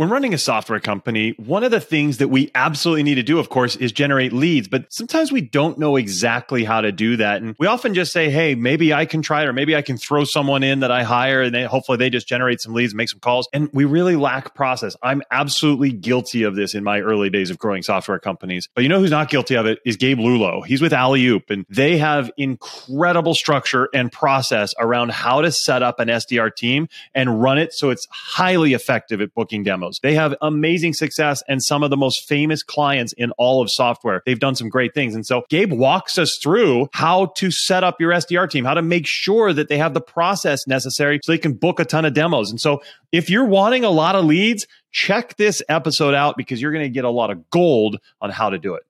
When running a software company, one of the things that we absolutely need to do, of course, is generate leads. But sometimes we don't know exactly how to do that. And we often just say, hey, maybe I can try it, or maybe I can throw someone in that I hire and they, hopefully they just generate some leads make some calls. And we really lack process. I'm absolutely guilty of this in my early days of growing software companies. But you know who's not guilty of it is Gabe Lullo. He's with Alley-Oop and they have incredible structure and process around how to set up an SDR team and run it so it's highly effective at booking demos. They have amazing success and some of the most famous clients in all of software. They've done some great things. And so Gabe walks us through how to set up your SDR team, how to make sure that they have the process necessary so they can book a ton of demos. And so if you're wanting a lot of leads, check this episode out because you're going to get a lot of gold on how to do it.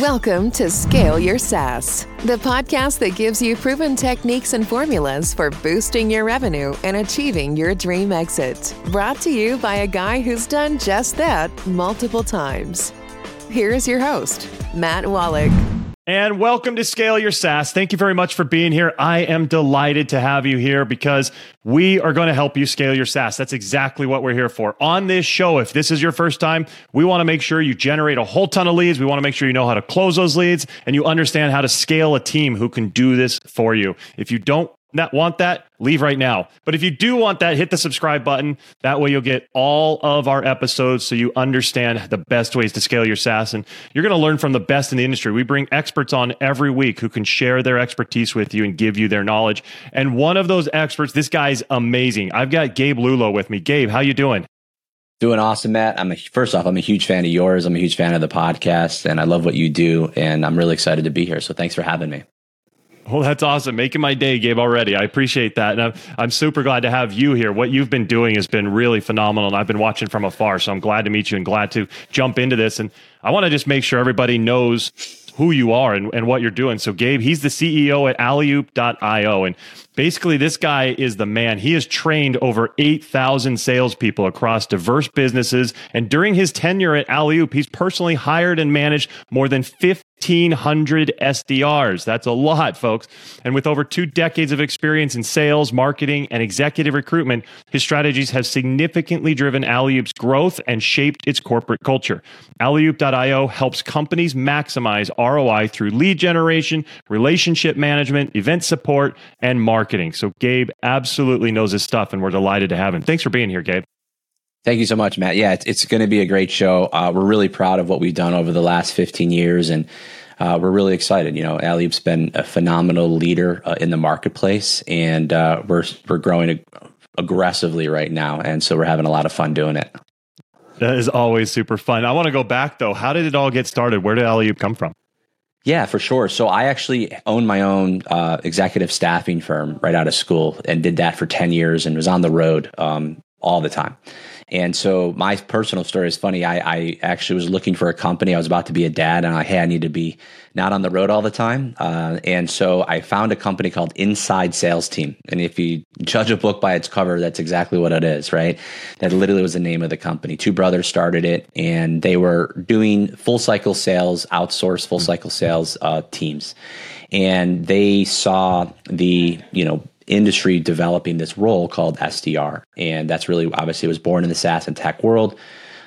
Welcome to Scale Your SaaS, the podcast that gives you proven techniques and formulas for boosting your revenue and achieving your dream exit. Brought to you by a guy who's done just that multiple times. Here is your host, Matt Wolach. And welcome to Scale Your SaaS. Thank you very much for being here. I am delighted to have you here because we are going to help you scale your SaaS. That's exactly what we're here for. On this show, if this is your first time, we want to make sure you generate a whole ton of leads. We want to make sure you know how to close those leads and you understand how to scale a team who can do this for you. If you don't not want that, leave right now. But if you do want that, hit the subscribe button. That way you'll get all of our episodes so you understand the best ways to scale your SaaS. And you're going to learn from the best in the industry. We bring experts on every week who can share their expertise with you and give you their knowledge. And one of those experts, this guy's amazing. I've got Gabe Lullo with me. Gabe, how you doing? Doing awesome, Matt. I'm a, first off, I'm a huge fan of yours. I'm a huge fan of the podcast, and I love what you do. And I'm really excited to be here. So thanks for having me. Well, that's awesome. Making my day, Gabe, already. I appreciate that. And I'm, I'm super glad to have you here. What you've been doing has been really phenomenal. And I've been watching from afar. So I'm glad to meet you and glad to jump into this. And I want to just make sure everybody knows who you are and, and what you're doing. So, Gabe, he's the CEO at alleyoop.io. And basically, this guy is the man. He has trained over 8,000 salespeople across diverse businesses. And during his tenure at Alley-Oop, he's personally hired and managed more than 1,500 SDRs. That's a lot, folks. And with over two decades of experience in sales, marketing, and executive recruitment, his strategies have significantly driven Alley-Oop's growth and shaped its corporate culture. Alley-Oop.io helps companies maximize ROI through lead generation, relationship management, event support, and marketing. So Gabe absolutely knows his stuff, and we're delighted to have him. Thanks for being here, Gabe. Thank you so much, Matt. Yeah, it's, it's going to be a great show. Uh, we're really proud of what we've done over the last 15 years, and uh, we're really excited. You know, Alley-Oop's been a phenomenal leader uh, in the marketplace, and uh, we're we're growing ag- aggressively right now, and so we're having a lot of fun doing it. That is always super fun. I want to go back though. How did it all get started? Where did Alley-Oop come from? Yeah, for sure. So I actually owned my own uh, executive staffing firm right out of school and did that for 10 years and was on the road um, all the time. And so my personal story is funny. I, I, actually was looking for a company. I was about to be a dad, and I had I need to be not on the road all the time. Uh, and so I found a company called Inside Sales Team. And if you judge a book by its cover, that's exactly what it is, right? That literally was the name of the company. Two brothers started it, and they were doing full cycle sales, outsourced full cycle sales uh, teams. And they saw the you know industry developing this role called SDR. And that's really obviously was born in the SaaS and tech world.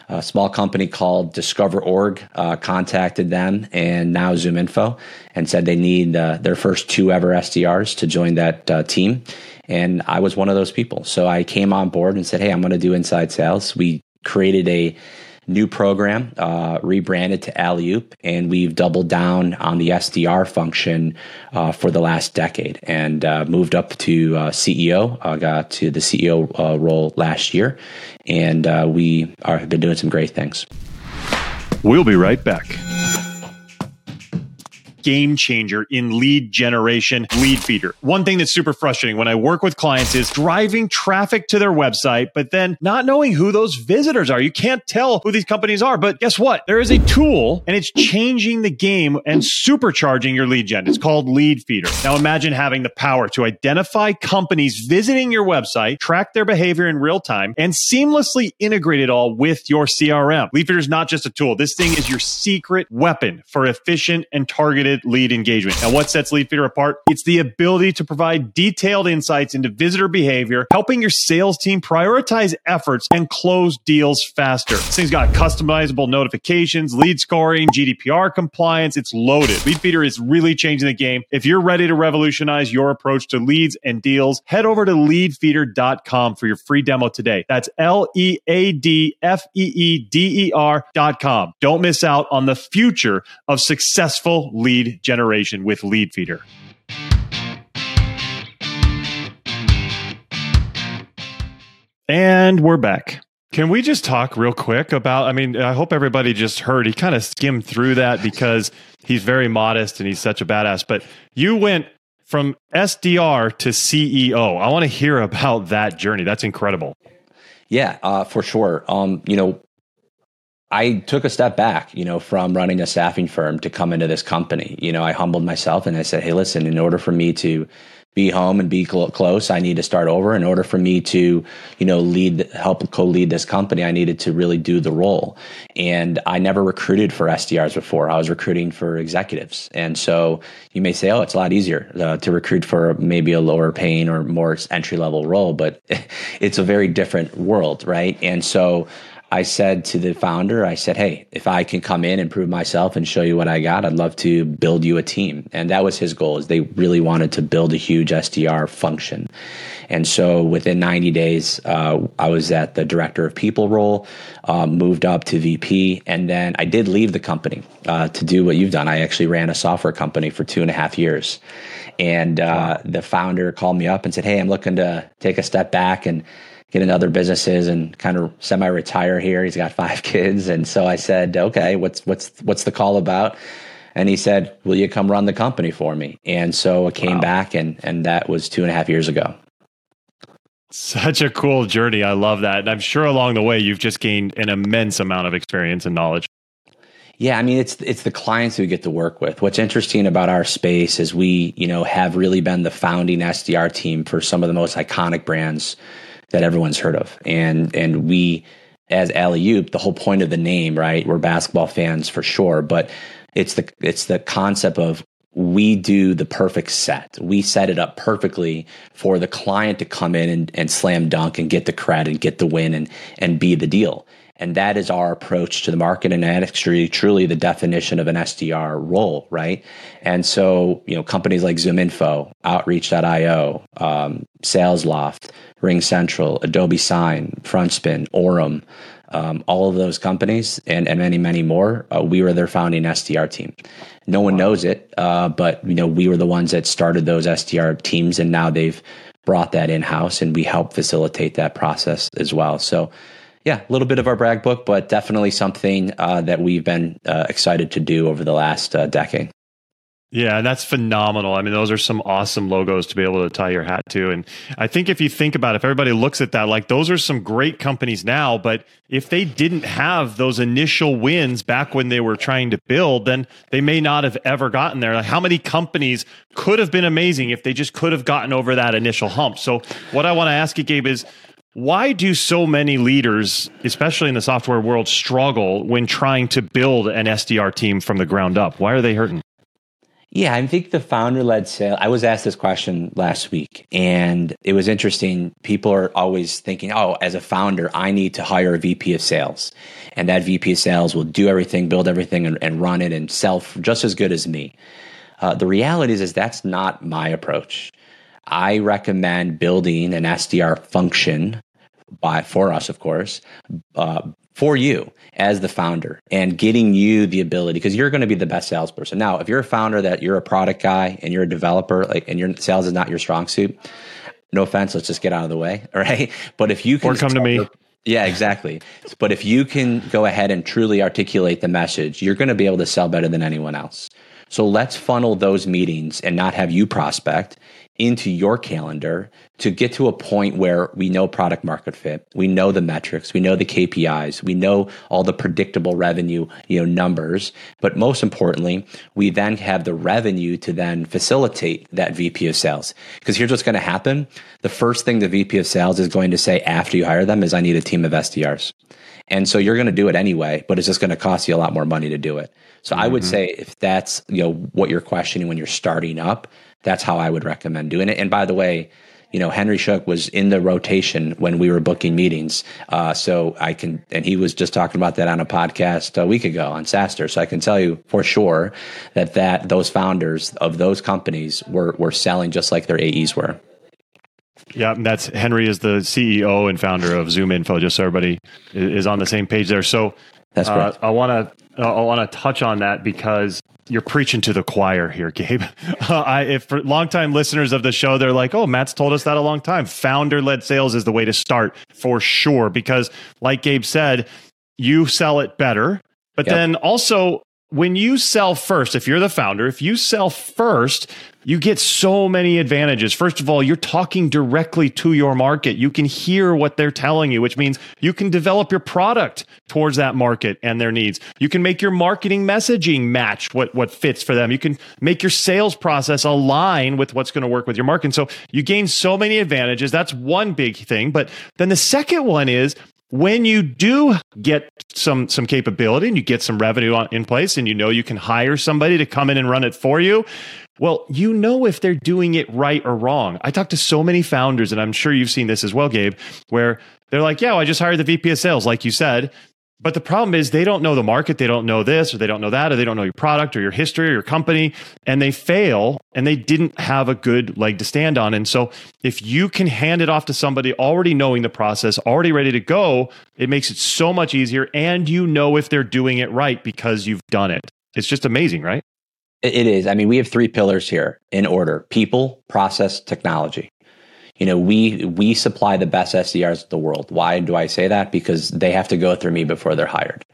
A small company called DiscoverOrg uh, contacted them and now ZoomInfo and said they need uh, their first two ever SDRs to join that uh, team. And I was one of those people. So I came on board and said, Hey, I'm going to do inside sales. We created a new program, uh, rebranded to Alley-Oop, and we've doubled down on the SDR function uh, for the last decade and uh, moved up to uh, CEO. I got to the CEO uh, role last year, and uh, we are, have been doing some great things. We'll be right back game changer in lead generation, Leadfeeder. One thing that's super frustrating when I work with clients is driving traffic to their website, but then not knowing who those visitors are. You can't tell who these companies are, but guess what? There is a tool and it's changing the game and supercharging your lead gen. It's called Leadfeeder. Now imagine having the power to identify companies visiting your website, track their behavior in real time, and seamlessly integrate it all with your CRM. Leadfeeder is not just a tool. This thing is your secret weapon for efficient and targeted lead engagement. Now, what sets Leadfeeder apart? It's the ability to provide detailed insights into visitor behavior, helping your sales team prioritize efforts and close deals faster. This thing's got customizable notifications, lead scoring, GDPR compliance. It's loaded. Leadfeeder is really changing the game. If you're ready to revolutionize your approach to leads and deals, head over to leadfeeder.com for your free demo today. That's L E A D F E E D E R.com. Don't miss out on the future of successful lead generation with Leadfeeder. And we're back. Can we just talk real quick about? I mean, I hope everybody just heard. He kind of skimmed through that because he's very modest and he's such a badass. But you went from SDR to CEO. I want to hear about that journey. That's incredible. Yeah, uh, for sure. Um, you know, I took a step back, you know, from running a staffing firm to come into this company. You know, I humbled myself and I said, "Hey, listen, in order for me to be home and be cl- close. I need to start over. In order for me to, you know, lead, help co-lead this company, I needed to really do the role. And I never recruited for SDRs before. I was recruiting for executives. And so you may say, oh, it's a lot easier uh, to recruit for maybe a lower paying or more entry level role, but it's a very different world, right? And so I said to the founder, I said, Hey, if I can come in and prove myself and show you what I got, I'd love to build you a team. And that was his goal is they really wanted to build a huge SDR function. And so within 90 days, uh, I was at the director of people role, uh, moved up to VP. And then I did leave the company uh, to do what you've done. I actually ran a software company for two and a half years. And uh, wow. the founder called me up and said, Hey, I'm looking to take a step back and get into other businesses and kind of semi-retire here. He's got five kids, and so I said, "Okay, what's what's what's the call about?" And he said, "Will you come run the company for me?" And so I came wow. back, and and that was two and a half years ago. Such a cool journey. I love that, and I'm sure along the way you've just gained an immense amount of experience and knowledge. Yeah, I mean it's it's the clients who get to work with. What's interesting about our space is we, you know, have really been the founding SDR team for some of the most iconic brands that everyone's heard of. And and we as Alley Oop, the whole point of the name, right? We're basketball fans for sure, but it's the it's the concept of we do the perfect set. We set it up perfectly for the client to come in and, and slam dunk and get the credit and get the win and and be the deal. And that is our approach to the market. And that is truly, truly the definition of an SDR role, right? And so, you know, companies like ZoomInfo, Outreach.io, um, SalesLoft, RingCentral, Adobe Sign, FrontSpin, Orum, um, all of those companies and, and many, many more, uh, we were their founding SDR team. No one knows it, uh, but you know we were the ones that started those SDR teams, and now they've brought that in house, and we help facilitate that process as well. So yeah, a little bit of our brag book, but definitely something uh, that we've been uh, excited to do over the last uh, decade. Yeah, that's phenomenal. I mean, those are some awesome logos to be able to tie your hat to. And I think if you think about it, if everybody looks at that, like those are some great companies now, but if they didn't have those initial wins back when they were trying to build, then they may not have ever gotten there. Like how many companies could have been amazing if they just could have gotten over that initial hump? So what I want to ask you, Gabe, is why do so many leaders, especially in the software world, struggle when trying to build an SDR team from the ground up? Why are they hurting? Yeah, I think the founder led sale. I was asked this question last week, and it was interesting. People are always thinking, oh, as a founder, I need to hire a VP of sales. And that VP of sales will do everything, build everything, and, and run it and sell just as good as me. Uh, the reality is, is that's not my approach. I recommend building an SDR function by for us, of course, uh, for you as the founder and getting you the ability because you're going to be the best salesperson. Now, if you're a founder that you're a product guy and you're a developer, like and your sales is not your strong suit, no offense, let's just get out of the way, all right? But if you can or come to me. yeah, exactly. But if you can go ahead and truly articulate the message, you're going to be able to sell better than anyone else. So let's funnel those meetings and not have you prospect into your calendar to get to a point where we know product market fit, we know the metrics, we know the KPIs, we know all the predictable revenue, you know, numbers, but most importantly, we then have the revenue to then facilitate that VP of sales. Because here's what's going to happen. The first thing the VP of sales is going to say after you hire them is I need a team of SDRs. And so you're going to do it anyway, but it's just going to cost you a lot more money to do it. So mm-hmm. I would mm-hmm. say if that's, you know, what you're questioning when you're starting up, that's how I would recommend doing it. And by the way, you know, Henry Schuck was in the rotation when we were booking meetings. Uh, so I can, and he was just talking about that on a podcast a week ago on SaaStr. So I can tell you for sure that that those founders of those companies were were selling just like their AEs were. Yeah, that's Henry is the CEO and founder of ZoomInfo. Just so everybody is on the same page there. So that's uh, I want to I want to touch on that because you're preaching to the choir here, Gabe. Uh, I, if for longtime listeners of the show, they're like, "Oh, Matt's told us that a long time." Founder-led sales is the way to start for sure, because, like Gabe said, you sell it better. But yep. then also, when you sell first, if you're the founder, if you sell first, you get so many advantages. First of all, you're talking directly to your market. You can hear what they're telling you, which means you can develop your product towards that market and their needs. You can make your marketing messaging match what, what fits for them. You can make your sales process align with what's going to work with your market. And so you gain so many advantages. That's one big thing. But then the second one is when you do get some some capability and you get some revenue on, in place and you know you can hire somebody to come in and run it for you well, you know if they're doing it right or wrong. I talk to so many founders, and I'm sure you've seen this as well, Gabe, where they're like, yeah, well, I just hired the VP of sales, like you said. But the problem is they don't know the market, they don't know this, or they don't know that, or they don't know your product or your history or your company, and they fail and they didn't have a good leg to stand on. And so if you can hand it off to somebody already knowing the process, already ready to go, it makes it so much easier. And you know if they're doing it right because you've done it. It's just amazing, right? It is. I mean, we have three pillars here in order: people, process, technology. You know, we we supply the best SDRs in the world. Why do I say that? Because they have to go through me before they're hired.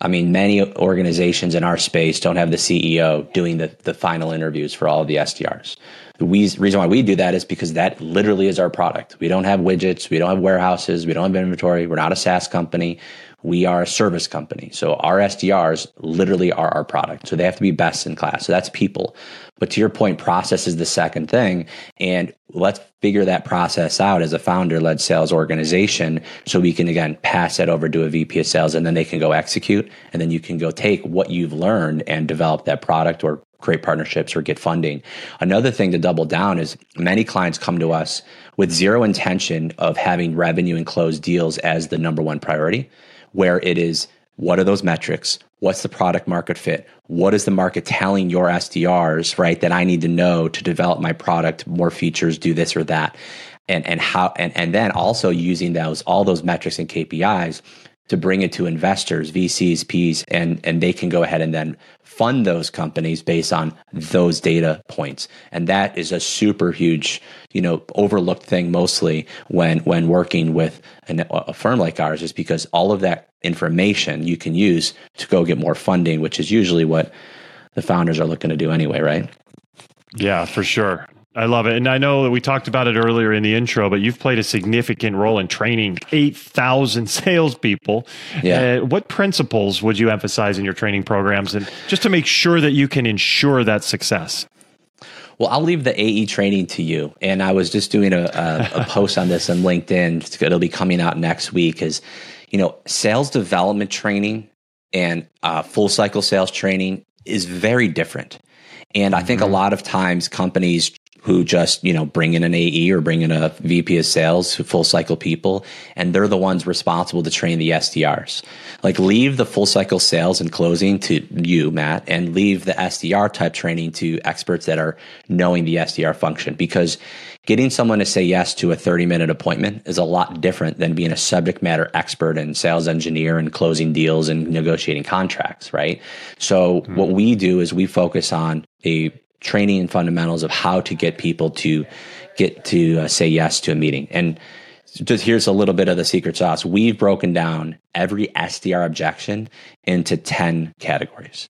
I mean, many organizations in our space don't have the CEO doing the, the final interviews for all of the SDRs. The reason why we do that is because that literally is our product. We don't have widgets, we don't have warehouses, we don't have inventory, we're not a SaaS company we are a service company. So our SDRs literally are our product. So they have to be best in class. So that's people. But to your point, process is the second thing. And let's figure that process out as a founder led sales organization so we can again pass that over to a VP of sales and then they can go execute. And then you can go take what you've learned and develop that product or create partnerships or get funding. Another thing to double down is many clients come to us with zero intention of having revenue and closed deals as the number one priority where it is what are those metrics? What's the product market fit? What is the market telling your SDRs, right, that I need to know to develop my product, more features, do this or that? And and how and, and then also using those all those metrics and KPIs to bring it to investors, VCs, Ps, and and they can go ahead and then fund those companies based on those data points. And that is a super huge, you know, overlooked thing mostly when when working with an, a firm like ours is because all of that information you can use to go get more funding, which is usually what the founders are looking to do anyway, right? Yeah, for sure. I love it. And I know that we talked about it earlier in the intro, but you've played a significant role in training 8,000 salespeople. Yeah. Uh, what principles would you emphasize in your training programs and just to make sure that you can ensure that success? Well, I'll leave the AE training to you. And I was just doing a, a, a post on this on LinkedIn. It'll be coming out next week. Is you know, sales development training and uh, full cycle sales training is very different. And I think mm-hmm. a lot of times companies who just, you know, bring in an AE or bring in a VP of sales, full cycle people, and they're the ones responsible to train the SDRs. Like leave the full cycle sales and closing to you, Matt, and leave the SDR type training to experts that are knowing the SDR function because getting someone to say yes to a 30 minute appointment is a lot different than being a subject matter expert and sales engineer and closing deals and negotiating contracts, right? So mm-hmm. what we do is we focus on a training and fundamentals of how to get people to get to uh, say yes to a meeting. And just here's a little bit of the secret sauce. We've broken down every SDR objection into 10 categories.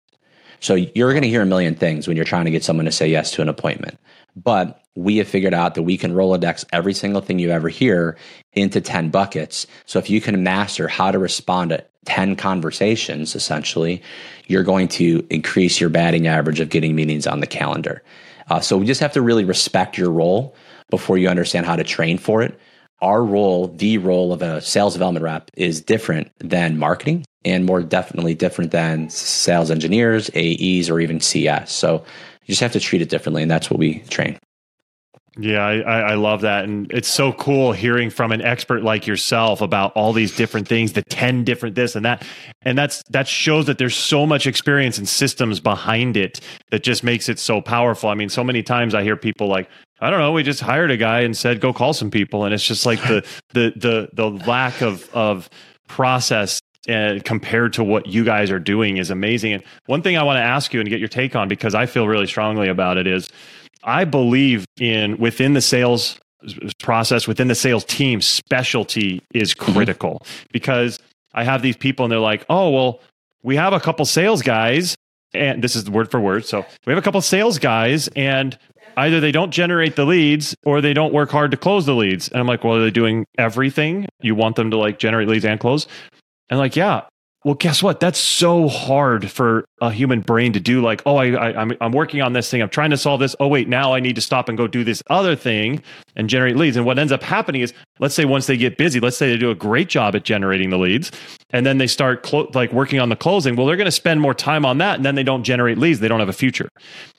So you're going to hear a million things when you're trying to get someone to say yes to an appointment. But we have figured out that we can Rolodex every single thing you ever hear into 10 buckets. So if you can master how to respond to 10 conversations, essentially, you're going to increase your batting average of getting meetings on the calendar. Uh, so we just have to really respect your role before you understand how to train for it. Our role, the role of a sales development rep, is different than marketing and more definitely different than sales engineers, AEs, or even CS. So you just have to treat it differently, and that's what we train. Yeah, I, I love that. And it's so cool hearing from an expert like yourself about all these different things, the 10 different this and that. And that's that shows that there's so much experience and systems behind it that just makes it so powerful. I mean, so many times I hear people like, I don't know, we just hired a guy and said go call some people. And it's just like the the the the lack of of process uh, compared to what you guys are doing is amazing. And one thing I want to ask you and get your take on because I feel really strongly about it is I believe in within the sales process, within the sales team, specialty is mm-hmm. critical mm-hmm. because I have these people and they're like, oh, well, we have a couple sales guys, and this is word for word. So we have a couple sales guys, and either they don't generate the leads or they don't work hard to close the leads. And I'm like, well, are they doing everything? You want them to like generate leads and close? And like, yeah, well, guess what? That's so hard for a human brain to do. Like, oh, I, I, I'm, I'm working on this thing. I'm trying to solve this. Oh, wait, now I need to stop and go do this other thing and generate leads. And what ends up happening is, let's say once they get busy, let's say they do a great job at generating the leads, and then they start clo- like working on the closing. Well, they're going to spend more time on that, and then they don't generate leads. They don't have a future.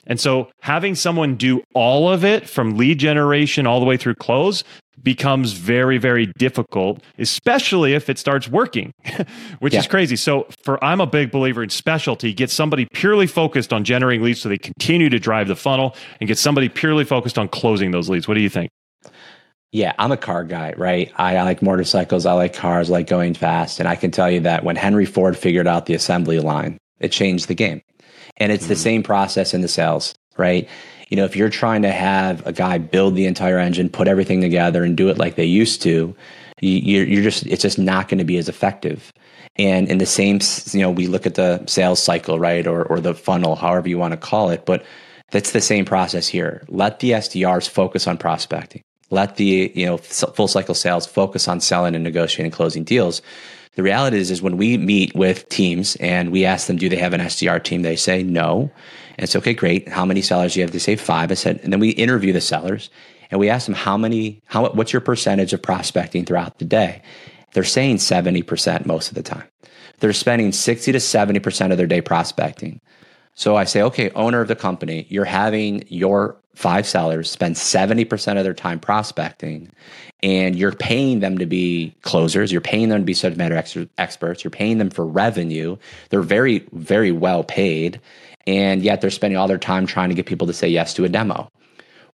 And so, having someone do all of it from lead generation all the way through close becomes very very difficult especially if it starts working which yeah. is crazy so for i'm a big believer in specialty get somebody purely focused on generating leads so they continue to drive the funnel and get somebody purely focused on closing those leads what do you think yeah, I'm a car guy, right? I, I, like motorcycles. I like cars, I like going fast. And I can tell you that when Henry Ford figured out the assembly line, it changed the game. And it's mm-hmm. the same process in the sales, right? You know, if you're trying to have a guy build the entire engine, put everything together, and do it like they used to, you, you're just it's just not going to be as effective. And in the same, you know, we look at the sales cycle, right, or or the funnel, however you want to call it, but that's the same process here. Let the SDRs focus on prospecting. Let the you know full cycle sales focus on selling and negotiating and closing deals. The reality is, is when we meet with teams and we ask them, do they have an SDR team? They say no. And it's okay, great. How many sellers do you have? They say five. I said, and then we interview the sellers and we ask them how many, how, what's your percentage of prospecting throughout the day? They're saying 70% most of the time. They're spending 60 to 70% of their day prospecting. So I say, okay, owner of the company, you're having your five sellers spend 70% of their time prospecting and you're paying them to be closers. You're paying them to be subject matter ex- experts. You're paying them for revenue. They're very, very well paid and yet they're spending all their time trying to get people to say yes to a demo.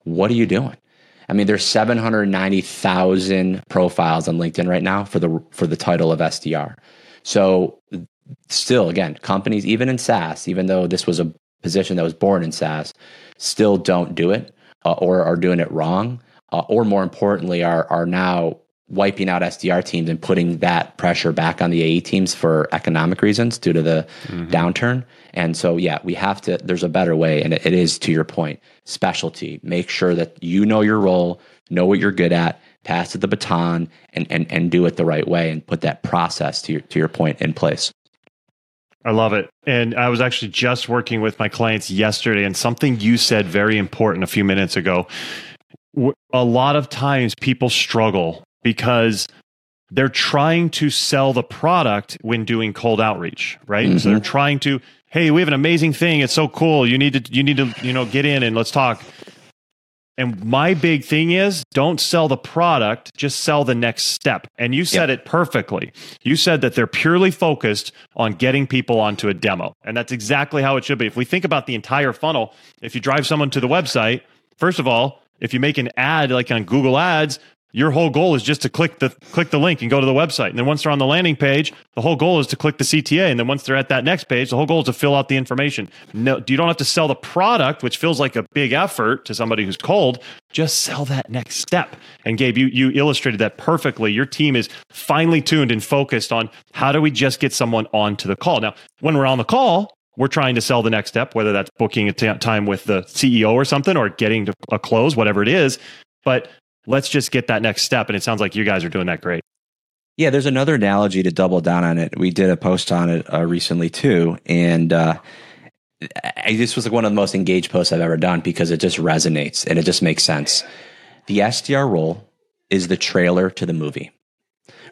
What are you doing? I mean, there's 790,000 profiles on LinkedIn right now for the for the title of SDR. So still again, companies even in SaaS, even though this was a position that was born in SaaS, still don't do it uh, or are doing it wrong, uh, or more importantly, are are now wiping out SDR teams and putting that pressure back on the AE teams for economic reasons due to the mm-hmm. downturn. And so, yeah, we have to, there's a better way. And it, it is to your point, specialty. Make sure that you know your role, know what you're good at, pass it the baton and, and, and do it the right way and put that process to your, to your point in place. I love it. And I was actually just working with my clients yesterday, and something you said very important a few minutes ago. A lot of times people struggle because they're trying to sell the product when doing cold outreach, right? Mm-hmm. So they're trying to, hey, we have an amazing thing. It's so cool. You need to, you need to, you know, get in and let's talk. And my big thing is don't sell the product, just sell the next step. And you said yep. it perfectly. You said that they're purely focused on getting people onto a demo. And that's exactly how it should be. If we think about the entire funnel, if you drive someone to the website, first of all, if you make an ad like on Google Ads, your whole goal is just to click the click the link and go to the website. And then once they're on the landing page, the whole goal is to click the CTA. And then once they're at that next page, the whole goal is to fill out the information. No, you don't have to sell the product, which feels like a big effort to somebody who's cold. Just sell that next step. And Gabe, you you illustrated that perfectly. Your team is finely tuned and focused on how do we just get someone onto the call. Now, when we're on the call, we're trying to sell the next step, whether that's booking a t- time with the CEO or something or getting to a close, whatever it is. But let's just get that next step. And it sounds like you guys are doing that great. Yeah, there's another analogy to double down on it. We did a post on it uh, recently too, and uh, I, this was like one of the most engaged posts I've ever done because it just resonates and it just makes sense. The SDR role is the trailer to the movie,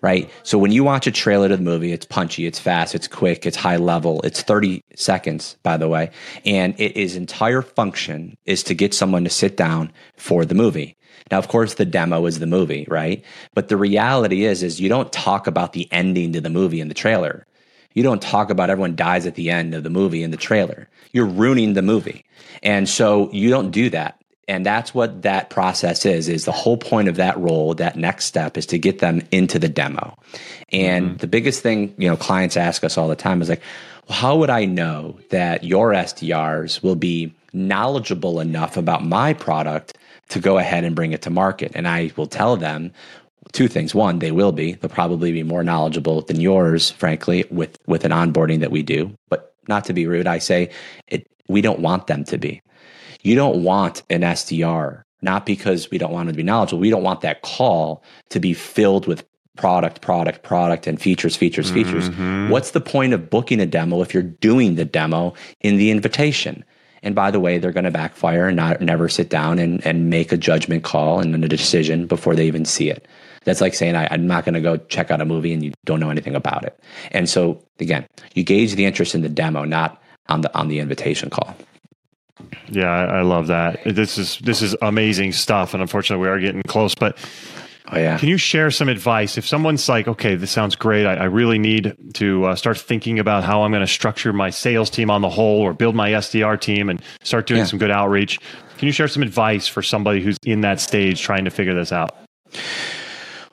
right? So when you watch a trailer to the movie, it's punchy, it's fast, it's quick, it's high level, it's 30 seconds, by the way. And it, its entire function is to get someone to sit down for the movie. Now, of course, the demo is the movie, right? But the reality is, is you don't talk about the ending to the movie in the trailer. You don't talk about everyone dies at the end of the movie in the trailer. You're ruining the movie. And so you don't do that. And that's what that process is, is the whole point of that role, that next step is to get them into the demo. And mm-hmm. the biggest thing, you know, clients ask us all the time is like, well, how would I know that your SDRs will be knowledgeable enough about my product to go ahead and bring it to market. And I will tell them two things. One, they will be. They'll probably be more knowledgeable than yours, frankly, with with an onboarding that we do. But not to be rude, I say it. We don't want them to be. You don't want an SDR, not because we don't want them to be knowledgeable. We don't want that call to be filled with product, product, product, and features, features, features. Mm-hmm. What's the point of booking a demo if you're doing the demo in the invitation? And by the way, they're going to backfire and not never sit down and, and make a judgment call and a decision before they even see it. That's like saying, I, am not going to go check out a movie and you don't know anything about it. And so again, you gauge the interest in the demo, not on the on the invitation call. Yeah, I, I love that. This is this is amazing stuff. And unfortunately we are getting close, but Oh, yeah. Can you share some advice if someone's like, okay, this sounds great. I, I really need to uh, start thinking about how I'm going to structure my sales team on the whole or build my SDR team and start doing yeah. some good outreach. Can you share some advice for somebody who's in that stage trying to figure this out?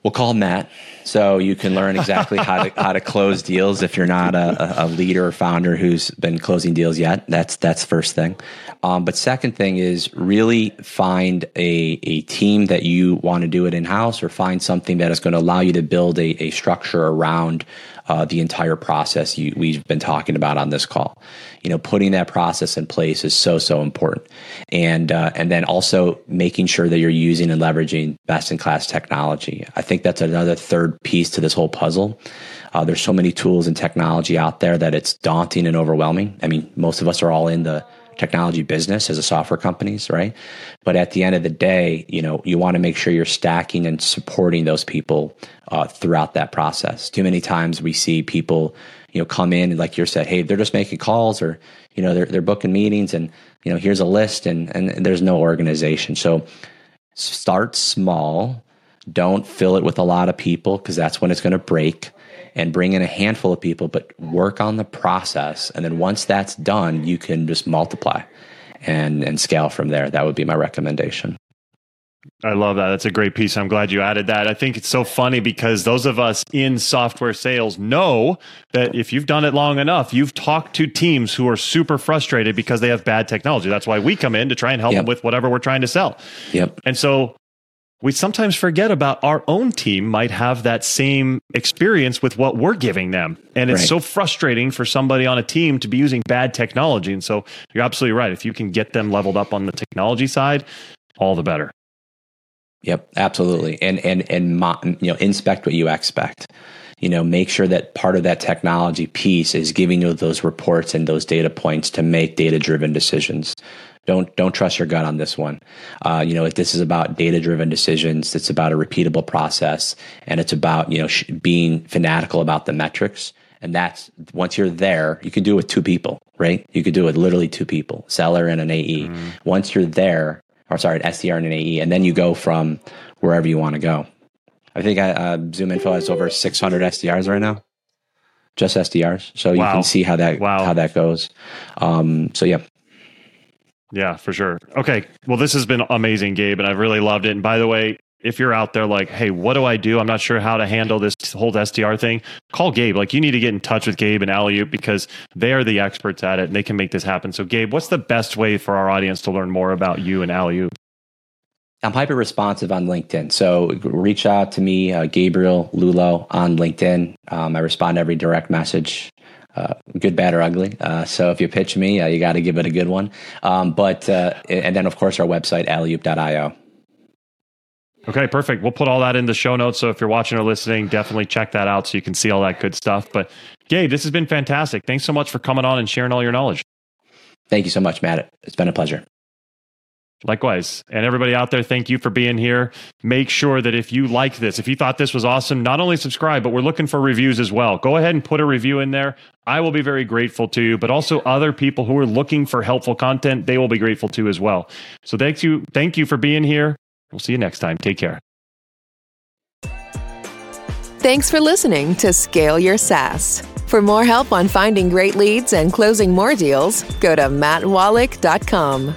We'll call Matt. So you can learn exactly how to how to close deals if you're not a, a leader or founder who's been closing deals yet. That's that's first thing. Um, but second thing is really find a, a team that you want to do it in house or find something that is going to allow you to build a, a structure around uh, the entire process you, we've been talking about on this call. You know, putting that process in place is so so important, and uh, and then also making sure that you're using and leveraging best in class technology. I think that's another third piece to this whole puzzle. Uh, there's so many tools and technology out there that it's daunting and overwhelming. I mean, most of us are all in the technology business as a software companies, right? But at the end of the day, you know, you want to make sure you're stacking and supporting those people uh, throughout that process. Too many times we see people, you know, come in and like you said, hey, they're just making calls or you know they're they're booking meetings and you know here's a list and and there's no organization. So start small. Don't fill it with a lot of people because that's when it's going to break and bring in a handful of people, but work on the process. And then once that's done, you can just multiply and, and scale from there. That would be my recommendation. I love that. That's a great piece. I'm glad you added that. I think it's so funny because those of us in software sales know that if you've done it long enough, you've talked to teams who are super frustrated because they have bad technology. That's why we come in to try and help yep. them with whatever we're trying to sell. Yep. And so we sometimes forget about our own team might have that same experience with what we're giving them. And it's right. so frustrating for somebody on a team to be using bad technology. And so you're absolutely right. If you can get them leveled up on the technology side, all the better. Yep, absolutely. And and and you know, inspect what you expect. You know, make sure that part of that technology piece is giving you those reports and those data points to make data driven decisions. Don't don't trust your gut on this one. Uh, you know, if this is about data driven decisions. It's about a repeatable process, and it's about you know sh- being fanatical about the metrics. And that's once you're there, you can do it with two people, right? You could do it with literally two people, seller and an AE. Mm. Once you're there, or sorry, an SDR and an AE, and then you go from wherever you want to go. I think I, uh, uh ZoomInfo has over 600 SDRs right now, just SDRs. So wow. you can see how that wow. how that goes. Um, so yeah, yeah, for sure. Okay. Well, this has been amazing, Gabe, and I've really loved it. And by the way, if you're out there like, hey, what do I do? I'm not sure how to handle this whole SDR thing. Call Gabe. Like, you need to get in touch with Gabe and Alley because they are the experts at it and they can make this happen. So, Gabe, what's the best way for our audience to learn more about you and Alley? I'm hyper responsive on LinkedIn. So reach out to me, uh, Gabriel Lullo on LinkedIn. Um, I respond to every direct message. Uh, good, bad, or ugly. Uh, so if you pitch me, uh, you got to give it a good one. Um, but uh, and then of course our website alleyoop.io. Okay, perfect. We'll put all that in the show notes. So if you're watching or listening, definitely check that out so you can see all that good stuff. But Gabe, this has been fantastic. Thanks so much for coming on and sharing all your knowledge. Thank you so much, Matt. It's been a pleasure. Likewise. And everybody out there, thank you for being here. Make sure that if you like this, if you thought this was awesome, not only subscribe, but we're looking for reviews as well. Go ahead and put a review in there. I will be very grateful to you, but also other people who are looking for helpful content, they will be grateful to as well. So thank you. Thank you for being here. We'll see you next time. Take care. Thanks for listening to Scale Your SaaS. For more help on finding great leads and closing more deals, go to mattwolach.com.